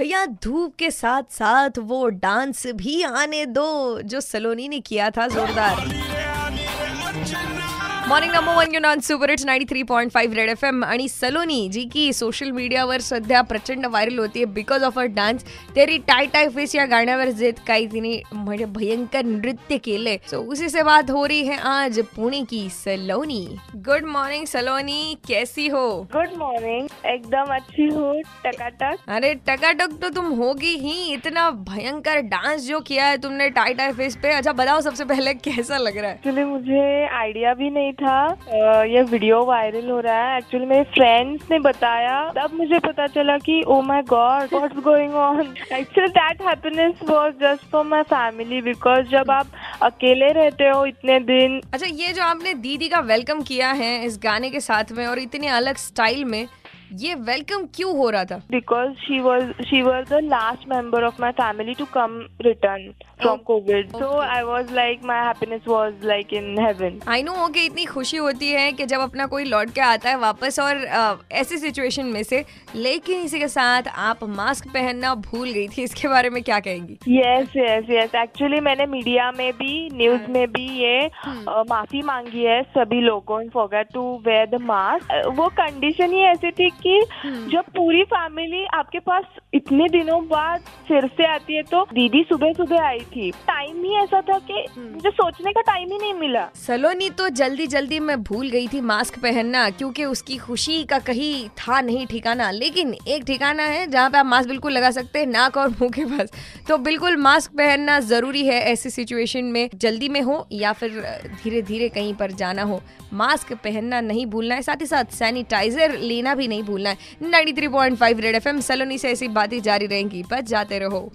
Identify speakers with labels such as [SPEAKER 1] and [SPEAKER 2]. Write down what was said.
[SPEAKER 1] भैया धूप के साथ साथ वो डांस भी आने दो जो सलोनी ने किया था जोरदार मॉर्निंग नंबर वन घेऊन on super it's ninety three point five Red F M आणि सलोनी जी की सोशल मीडियावर सध्या प्रचंड व्हायरल होतीये बिकॉज़ ऑफ़ अ डान्स तेरी टाय टाय फेस या गाण्यावर जे काही तिने म्हणजे भयंकर नृत्य केले सो उसी से बात हो रही है आज पुणे की सलोनी गुड मॉर्निंग सलोनी कैसी हो
[SPEAKER 2] गुड मॉर्निंग एकदम अच्छी हो टकाटक
[SPEAKER 1] अरे टकाटक तो तुम होगी ही इतना भयंकर डांस जो किया है तुमने टाई टाई फेस पे अच्छा बताओ सबसे पहले कैसा लग रहा है
[SPEAKER 2] मुझे आइडिया भी नहीं था। यह वीडियो वायरल हो रहा है। एक्चुअली मेरे फ्रेंड्स ने बताया। तब मुझे पता चला कि ओ my God what's going on actually that happiness was just for my family because जब आप अकेले रहते हो इतने दिन
[SPEAKER 1] अच्छा ये जो आपने दीदी का वेलकम किया है इस गाने के साथ में और इतने अलग स्टाइल में ये वेलकम क्यों हो रहा था?
[SPEAKER 2] Was she was the last member of my family to come return from
[SPEAKER 1] Oh,
[SPEAKER 2] covid. So
[SPEAKER 1] okay.
[SPEAKER 2] i was like my happiness was like in heaven.
[SPEAKER 1] I know कि इतनी खुशी होती है कि जब अपना कोई लौट के आता है वापस और ऐसी सिचुएशन में से लेकिन इसी के साथ आप मास्क पहनना भूल गई थी इसके बारे में क्या कहेंगी?
[SPEAKER 2] यस यस यस एक्चुअली मैंने मीडिया में भी न्यूज़ में भी ये अ, माफ़ी मांगी है सभी लोगों forget to wear the mask वो कंडीशन ही ऐसी थी कि जब पूरी फैमिली आपके पास इतने दिनों बाद फिर से आती है तो दीदी सुबह सुबह आई थी। टाइम ही ऐसा था कि मुझे सोचने का टाइम ही नहीं मिला।
[SPEAKER 1] सलोनी तो जल्दी जल्दी में भूल गई थी मास्क पहनना क्योंकि उसकी खुशी का कहीं था नहीं ठिकाना। लेकिन एक ठिकाना है जहाँ पे आप मास्क बिल्कुल लगा सकते हैं नाक और मुँह के पास। तो बिल्कुल मास्क पहनना ज़रूरी है ऐसी सिचुएशन में। जल्दी में हो या फिर धीरे धीरे कहीं पर जाना हो। मास्क पहनना नहीं भूलना है साथ ही साथ सैनिटाइजर लेना भी नहीं भूलना है। 93.5 रेड एफ़ एम सलोनी से ऐसी बातें जारी रहेंगी, बस जाते रहो।